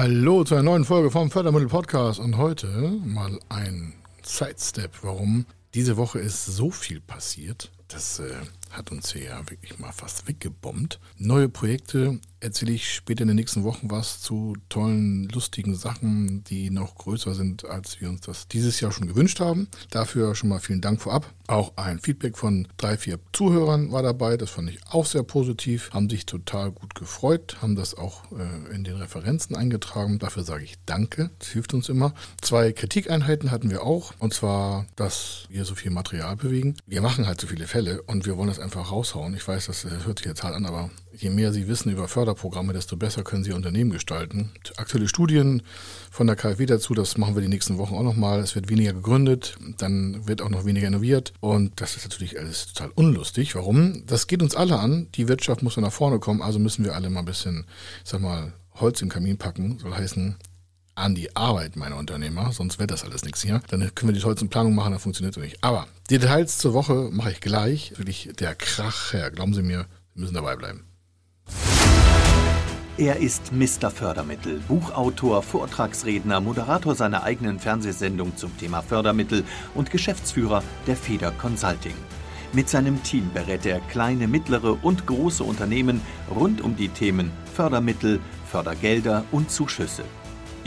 Hallo zu einer neuen Folge vom Fördermittel Podcast und heute mal ein Sidestep, warum diese Woche ist so viel passiert. Das äh, hat uns hier ja wirklich mal fast weggebombt. Neue Projekte erzähle ich später in den nächsten Wochen was zu tollen, lustigen Sachen, die noch größer sind, als wir uns das dieses Jahr schon gewünscht haben. Dafür schon mal vielen Dank vorab. Auch ein Feedback von drei, vier Zuhörern war dabei. Das fand ich auch sehr positiv. Haben sich total gut gefreut, haben das auch äh, in den Referenzen eingetragen. Dafür sage ich Danke. Das hilft uns immer. Zwei Kritikeinheiten hatten wir auch. Und zwar, dass wir so viel Material bewegen. Wir machen halt so viele Fälle und wir wollen das einfach raushauen. Ich weiß, das hört sich jetzt hart an, aber je mehr Sie wissen über Förderprogramme, desto besser können Sie Unternehmen gestalten. Aktuelle Studien von der KfW dazu, das machen wir die nächsten Wochen auch nochmal. Es wird weniger gegründet, dann wird auch noch weniger innoviert und das ist natürlich alles total unlustig. Warum? Das geht uns alle an. Die Wirtschaft muss nach vorne kommen, also müssen wir alle mal ein bisschen, ich sag mal, Holz im Kamin packen. Soll heißen, an die Arbeit meiner Unternehmer, sonst wird das alles nichts hier. Dann können wir die tollsten Planungen machen, dann funktioniert es nicht. Aber die Details zur Woche mache ich gleich. Wirklich der Krach her, glauben Sie mir, Sie müssen dabei bleiben. Er ist Mr. Fördermittel, Buchautor, Vortragsredner, Moderator seiner eigenen Fernsehsendung zum Thema Fördermittel und Geschäftsführer der Feder Consulting. Mit seinem Team berät er kleine, mittlere und große Unternehmen rund um die Themen Fördermittel, Fördergelder und Zuschüsse.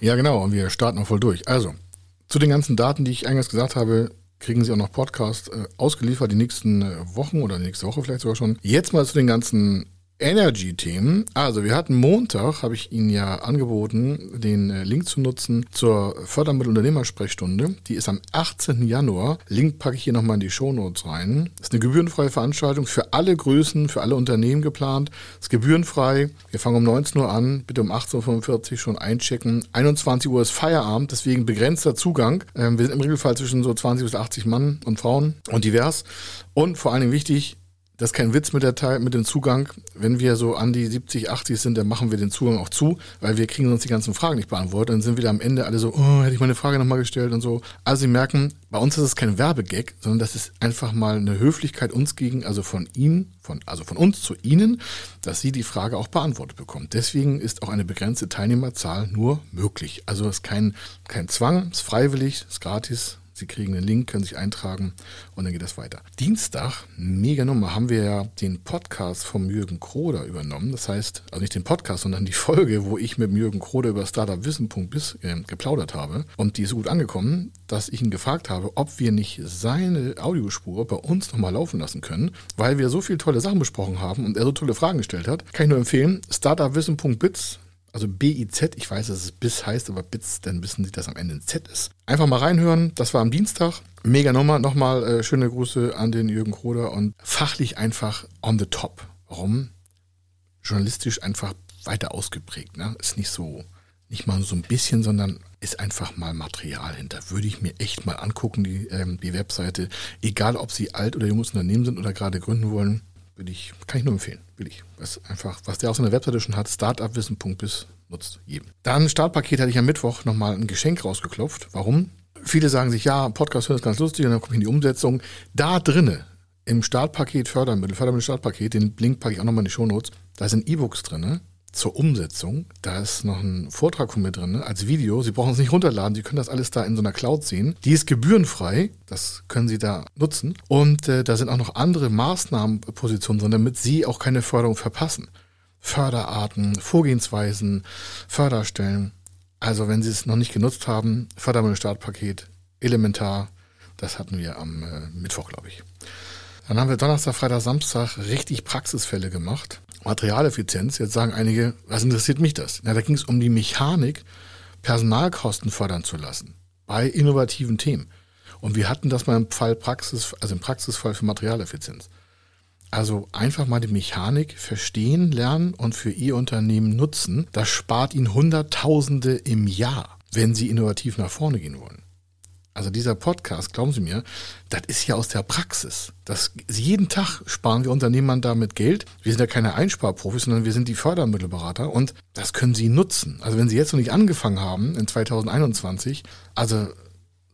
Ja, genau, und wir starten auch voll durch. Also, zu den ganzen Daten, die ich eingangs gesagt habe, kriegen Sie auch noch Podcast äh, ausgeliefert die nächsten äh, Wochen oder nächste Woche vielleicht sogar schon. Jetzt mal zu den ganzen Energy-Themen. Also wir hatten Montag, habe ich Ihnen ja angeboten, den äh, Link zu nutzen zur Fördermittelunternehmersprechstunde. Die ist am 18. Januar. Link packe ich hier nochmal in die Shownotes rein. Ist eine gebührenfreie Veranstaltung für alle Größen, für alle Unternehmen geplant. Ist gebührenfrei. Wir fangen um 19 Uhr an, bitte um 18.45 Uhr schon einchecken. 21 Uhr ist Feierabend, deswegen begrenzter Zugang. Ähm, wir sind im Regelfall zwischen so 20 bis 80 Mann und Frauen und divers. Und vor allen Dingen wichtig, das ist kein Witz mit der Teil, mit dem Zugang. Wenn wir so an die 70, 80 sind, dann machen wir den Zugang auch zu, weil wir kriegen sonst die ganzen Fragen nicht beantwortet. Dann sind wir da am Ende alle so, oh, hätte ich meine Frage nochmal gestellt und so. Also Sie merken, bei uns ist es kein Werbegag, sondern das ist einfach mal eine Höflichkeit uns gegen, also von Ihnen, von, also von uns zu Ihnen, dass Sie die Frage auch beantwortet bekommen. Deswegen ist auch eine begrenzte Teilnehmerzahl nur möglich. Also es ist kein, kein Zwang, es ist freiwillig, es ist gratis, Sie kriegen den Link, können sich eintragen und dann geht das weiter. Dienstag, mega Nummer, haben wir ja den Podcast vom Jürgen Kroder übernommen. Das heißt, also nicht den Podcast, sondern die Folge, wo ich mit Jürgen Kroder über Startupwissen.biz äh, geplaudert habe. Und die ist so gut angekommen, dass ich ihn gefragt habe, ob wir nicht seine Audiospur bei uns nochmal laufen lassen können, weil wir so viele tolle Sachen besprochen haben und er so tolle Fragen gestellt hat. Kann ich nur empfehlen, startupwissen.biz also BIZ, ich weiß, dass es BIS heißt, aber BITS, dann wissen Sie, dass am Ende ein Z ist. Einfach mal reinhören, das war am Dienstag. Mega Nummer, nochmal äh, schöne Grüße an den Jürgen Kroder und fachlich einfach on the top. Warum? Journalistisch einfach weiter ausgeprägt, ne? Ist nicht so, nicht mal so ein bisschen, sondern ist einfach mal Material hinter. Würde ich mir echt mal angucken, die, ähm, die Webseite. Egal, ob Sie alt oder junges Unternehmen sind oder gerade gründen wollen, will ich, kann ich nur empfehlen, will ich. Was einfach, was der auf seiner Webseite schon hat, startupwissen.bis nutzt jedem. Dann Startpaket hatte ich am Mittwoch nochmal ein Geschenk rausgeklopft. Warum? Viele sagen sich, ja, Podcast hören ist ganz lustig und dann komme ich in die Umsetzung. Da drinne, im Startpaket Fördermittel, Fördermittel Startpaket, den Link packe ich auch nochmal in die Shownotes, da sind E-Books drinne zur Umsetzung. Da ist noch ein Vortrag von mir drin, ne, als Video. Sie brauchen es nicht runterladen, Sie können das alles da in so einer Cloud sehen. Die ist gebührenfrei, das können Sie da nutzen. Und äh, da sind auch noch andere Maßnahmenpositionen drin, damit Sie auch keine Förderung verpassen. Förderarten, Vorgehensweisen, Förderstellen. Also wenn Sie es noch nicht genutzt haben, Fördermittel Startpaket, elementar. Das hatten wir am äh, Mittwoch, glaube ich. Dann haben wir Donnerstag, Freitag, Samstag richtig Praxisfälle gemacht. Materialeffizienz. Jetzt sagen einige, was interessiert mich das? Na, da ging es um die Mechanik, Personalkosten fördern zu lassen bei innovativen Themen. Und wir hatten das mal im Fall Praxis, also im Praxisfall für Materialeffizienz. Also einfach mal die Mechanik verstehen, lernen und für Ihr Unternehmen nutzen. Das spart Ihnen Hunderttausende im Jahr, wenn Sie innovativ nach vorne gehen wollen. Also dieser Podcast, glauben Sie mir, das ist ja aus der Praxis. Das, jeden Tag sparen wir Unternehmern damit Geld. Wir sind ja keine Einsparprofis, sondern wir sind die Fördermittelberater und das können Sie nutzen. Also wenn Sie jetzt noch nicht angefangen haben in 2021, also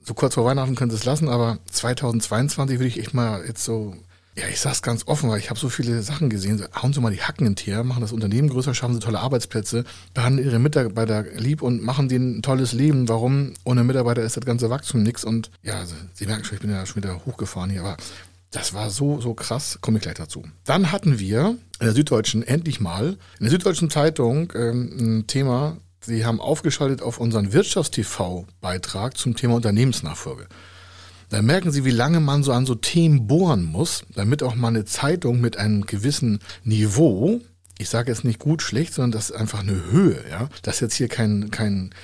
so kurz vor Weihnachten können Sie es lassen, aber 2022 würde ich echt mal jetzt so ja, ich sag's ganz offen, weil ich habe so viele Sachen gesehen. Hauen Sie mal die Hacken in Tier, machen das Unternehmen größer, schaffen Sie tolle Arbeitsplätze, behandeln Ihre Mitarbeiter lieb und machen denen ein tolles Leben. Warum? Ohne Mitarbeiter ist das ganze Wachstum nix. Und ja, also, Sie merken schon, ich bin ja schon wieder hochgefahren hier, aber das war so, so krass, komme ich gleich dazu. Dann hatten wir in der Süddeutschen endlich mal, in der Süddeutschen Zeitung ähm, ein Thema, Sie haben aufgeschaltet auf unseren Wirtschaftstv-Beitrag zum Thema Unternehmensnachfolge. Da merken Sie, wie lange man so an so Themen bohren muss, damit auch mal eine Zeitung mit einem gewissen Niveau, ich sage jetzt nicht gut, schlecht, sondern das ist einfach eine Höhe, ja. Das ist jetzt hier kein, kein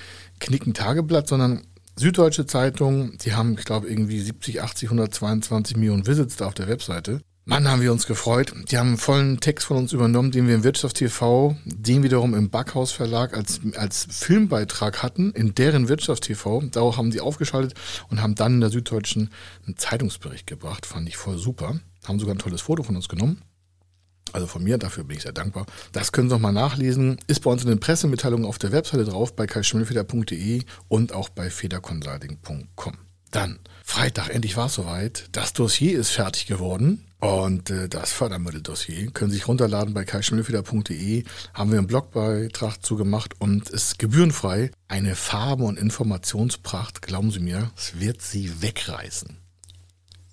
Knicken-Tageblatt, sondern Süddeutsche Zeitung, die haben, ich glaube, irgendwie 70, 80, 122 Millionen Visits da auf der Webseite. Mann, haben wir uns gefreut. Die haben einen vollen Text von uns übernommen, den wir im Wirtschaftstv, den wiederum im Backhaus Verlag als, als Filmbeitrag hatten, in deren Wirtschaftstv. Darauf haben sie aufgeschaltet und haben dann in der Süddeutschen einen Zeitungsbericht gebracht. Fand ich voll super. Haben sogar ein tolles Foto von uns genommen. Also von mir, dafür bin ich sehr dankbar. Das können Sie noch mal nachlesen. Ist bei uns in den Pressemitteilungen auf der Webseite drauf, bei kaischimmelfeder.de und auch bei federconsulting.com. Dann, Freitag, endlich war es soweit. Das Dossier ist fertig geworden. Und äh, das Fördermitteldossier können Sie sich runterladen bei kaischmüllfeder.de. Haben wir einen Blogbeitrag zu gemacht und ist gebührenfrei. Eine Farbe- und Informationspracht, glauben Sie mir, es wird Sie wegreißen.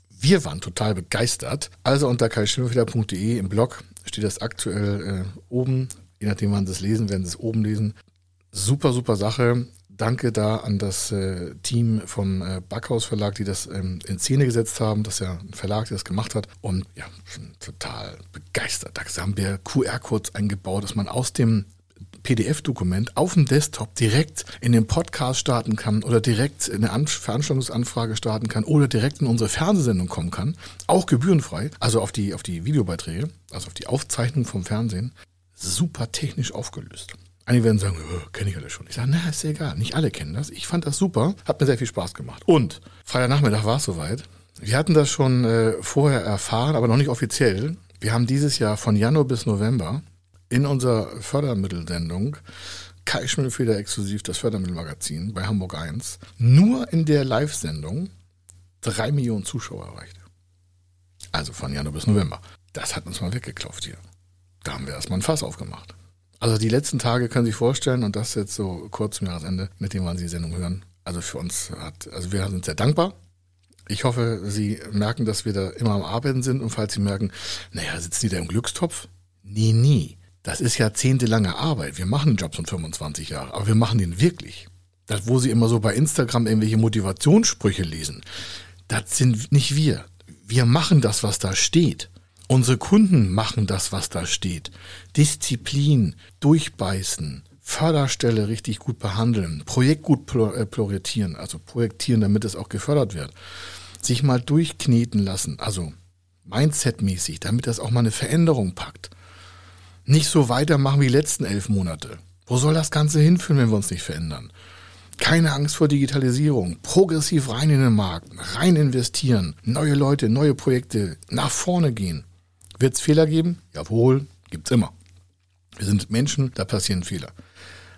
Wir waren total begeistert. Also unter kaischmüllfeder.de im Blog steht das aktuell äh, oben. Je nachdem, wann Sie es lesen, werden Sie es oben lesen. Super, super Sache. Danke da an das äh, Team vom äh, Backhaus Verlag, die das ähm, in Szene gesetzt haben. Das ist ja ein Verlag, der das gemacht hat. Und ja, total begeistert. Da haben wir QR-Codes eingebaut, dass man aus dem PDF-Dokument auf dem Desktop direkt in den Podcast starten kann oder direkt eine An Veranstaltungsanfrage starten kann oder direkt in unsere Fernsehsendung kommen kann. Auch gebührenfrei. Also auf die, auf die Videobeiträge, also auf die Aufzeichnung vom Fernsehen. Super technisch aufgelöst. Einige werden sagen, oh, kenne ich alle schon. Ich sage, na, ist ja egal. Nicht alle kennen das. Ich fand das super. Hat mir sehr viel Spaß gemacht. Und Freitagnachmittag war es soweit. Wir hatten das schon äh, vorher erfahren, aber noch nicht offiziell. Wir haben dieses Jahr von Januar bis November in unserer Fördermittelsendung Kai Schmidtfeder exklusiv das Fördermittelmagazin bei Hamburg 1 nur in der Live-Sendung drei Millionen Zuschauer erreicht. Also von Januar bis November. Das hat uns mal weggeklopft hier. Da haben wir erstmal ein Fass aufgemacht. Also die letzten Tage können Sie sich vorstellen, und das jetzt so kurz zum Jahresende, mit dem wann Sie die Sendung hören. Also für uns hat, also wir sind sehr dankbar. Ich hoffe, Sie merken, dass wir da immer am Arbeiten sind und falls Sie merken, naja, sitzen die da im Glückstopf? Nee, nie. Das ist jahrzehntelange Arbeit. Wir machen den Job schon 25 Jahre, aber wir machen den wirklich. Das, wo Sie immer so bei Instagram irgendwelche Motivationssprüche lesen, das sind nicht wir. Wir machen das, was da steht. Unsere Kunden machen das, was da steht. Disziplin, durchbeißen, Förderstelle richtig gut behandeln, Projekt gut äh, prioritieren, also projektieren, damit es auch gefördert wird. Sich mal durchkneten lassen, also Mindset-mäßig, damit das auch mal eine Veränderung packt. Nicht so weitermachen wie die letzten elf Monate. Wo soll das Ganze hinführen, wenn wir uns nicht verändern? Keine Angst vor Digitalisierung. Progressiv rein in den Markt, rein investieren, neue Leute, neue Projekte, nach vorne gehen. Wird es Fehler geben? Jawohl, gibt's immer. Wir sind Menschen, da passieren Fehler.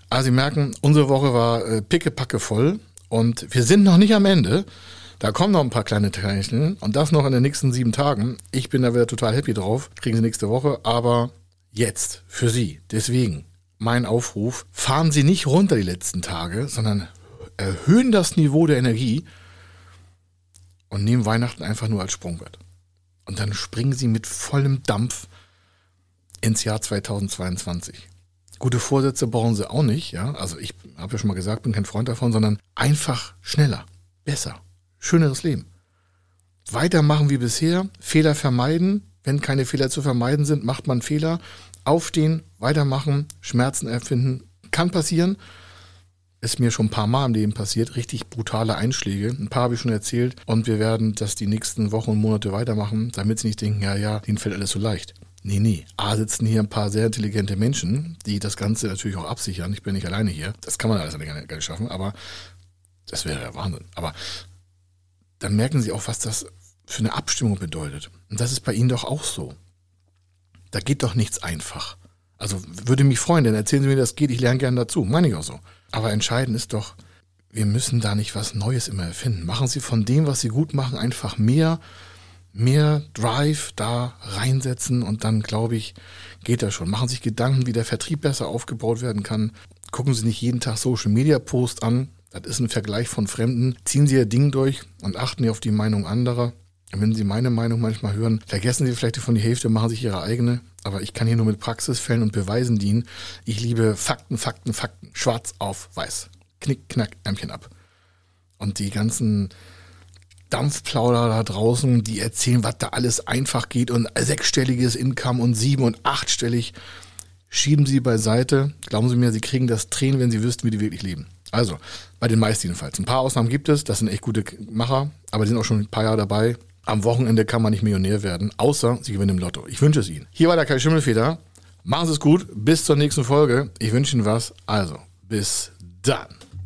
Also Sie merken, unsere Woche war äh, pickepacke voll und wir sind noch nicht am Ende. Da kommen noch ein paar kleine Teilchen und das noch in den nächsten sieben Tagen. Ich bin da wieder total happy drauf. Kriegen Sie nächste Woche, aber jetzt für Sie. Deswegen mein Aufruf, fahren Sie nicht runter die letzten Tage, sondern erhöhen das Niveau der Energie und nehmen Weihnachten einfach nur als Sprungbrett. Und dann springen sie mit vollem Dampf ins Jahr 2022. Gute Vorsätze brauchen sie auch nicht, ja. Also ich habe ja schon mal gesagt, bin kein Freund davon, sondern einfach schneller, besser, schöneres Leben. Weitermachen wie bisher, Fehler vermeiden. Wenn keine Fehler zu vermeiden sind, macht man Fehler. Aufstehen, weitermachen, Schmerzen erfinden, kann passieren. Ist mir schon ein paar Mal im Leben passiert, richtig brutale Einschläge. Ein paar habe ich schon erzählt und wir werden das die nächsten Wochen und Monate weitermachen, damit sie nicht denken, ja, ja, denen fällt alles so leicht. Nee, nee. A sitzen hier ein paar sehr intelligente Menschen, die das Ganze natürlich auch absichern. Ich bin nicht alleine hier. Das kann man alles gar nicht schaffen, aber das wäre der Wahnsinn. Aber dann merken sie auch, was das für eine Abstimmung bedeutet. Und das ist bei Ihnen doch auch so. Da geht doch nichts einfach. Also würde mich freuen, denn erzählen Sie mir, das geht. Ich lerne gerne dazu. Meine ich auch so. Aber entscheidend ist doch, wir müssen da nicht was Neues immer erfinden. Machen Sie von dem, was Sie gut machen, einfach mehr, mehr Drive da reinsetzen und dann, glaube ich, geht das schon. Machen Sie sich Gedanken, wie der Vertrieb besser aufgebaut werden kann. Gucken Sie nicht jeden Tag Social Media Post an. Das ist ein Vergleich von Fremden. Ziehen Sie Ihr Ding durch und achten Sie auf die Meinung anderer. Wenn Sie meine Meinung manchmal hören, vergessen Sie vielleicht von die Hälfte, machen sich Ihre eigene. Aber ich kann hier nur mit Praxisfällen und Beweisen dienen. Ich liebe Fakten, Fakten, Fakten. Schwarz auf weiß. Knick, knack, Ärmchen ab. Und die ganzen Dampfplauder da draußen, die erzählen, was da alles einfach geht und sechsstelliges Income und sieben- und achtstellig, schieben Sie beiseite. Glauben Sie mir, Sie kriegen das Tränen, wenn Sie wüssten, wie die wirklich leben. Also, bei den meisten jedenfalls. Ein paar Ausnahmen gibt es, das sind echt gute Macher, aber die sind auch schon ein paar Jahre dabei. Am Wochenende kann man nicht Millionär werden, außer sie gewinnen im Lotto. Ich wünsche es Ihnen. Hier war der Kai Schimmelfeder. Machen Sie es gut. Bis zur nächsten Folge. Ich wünsche Ihnen was. Also, bis dann.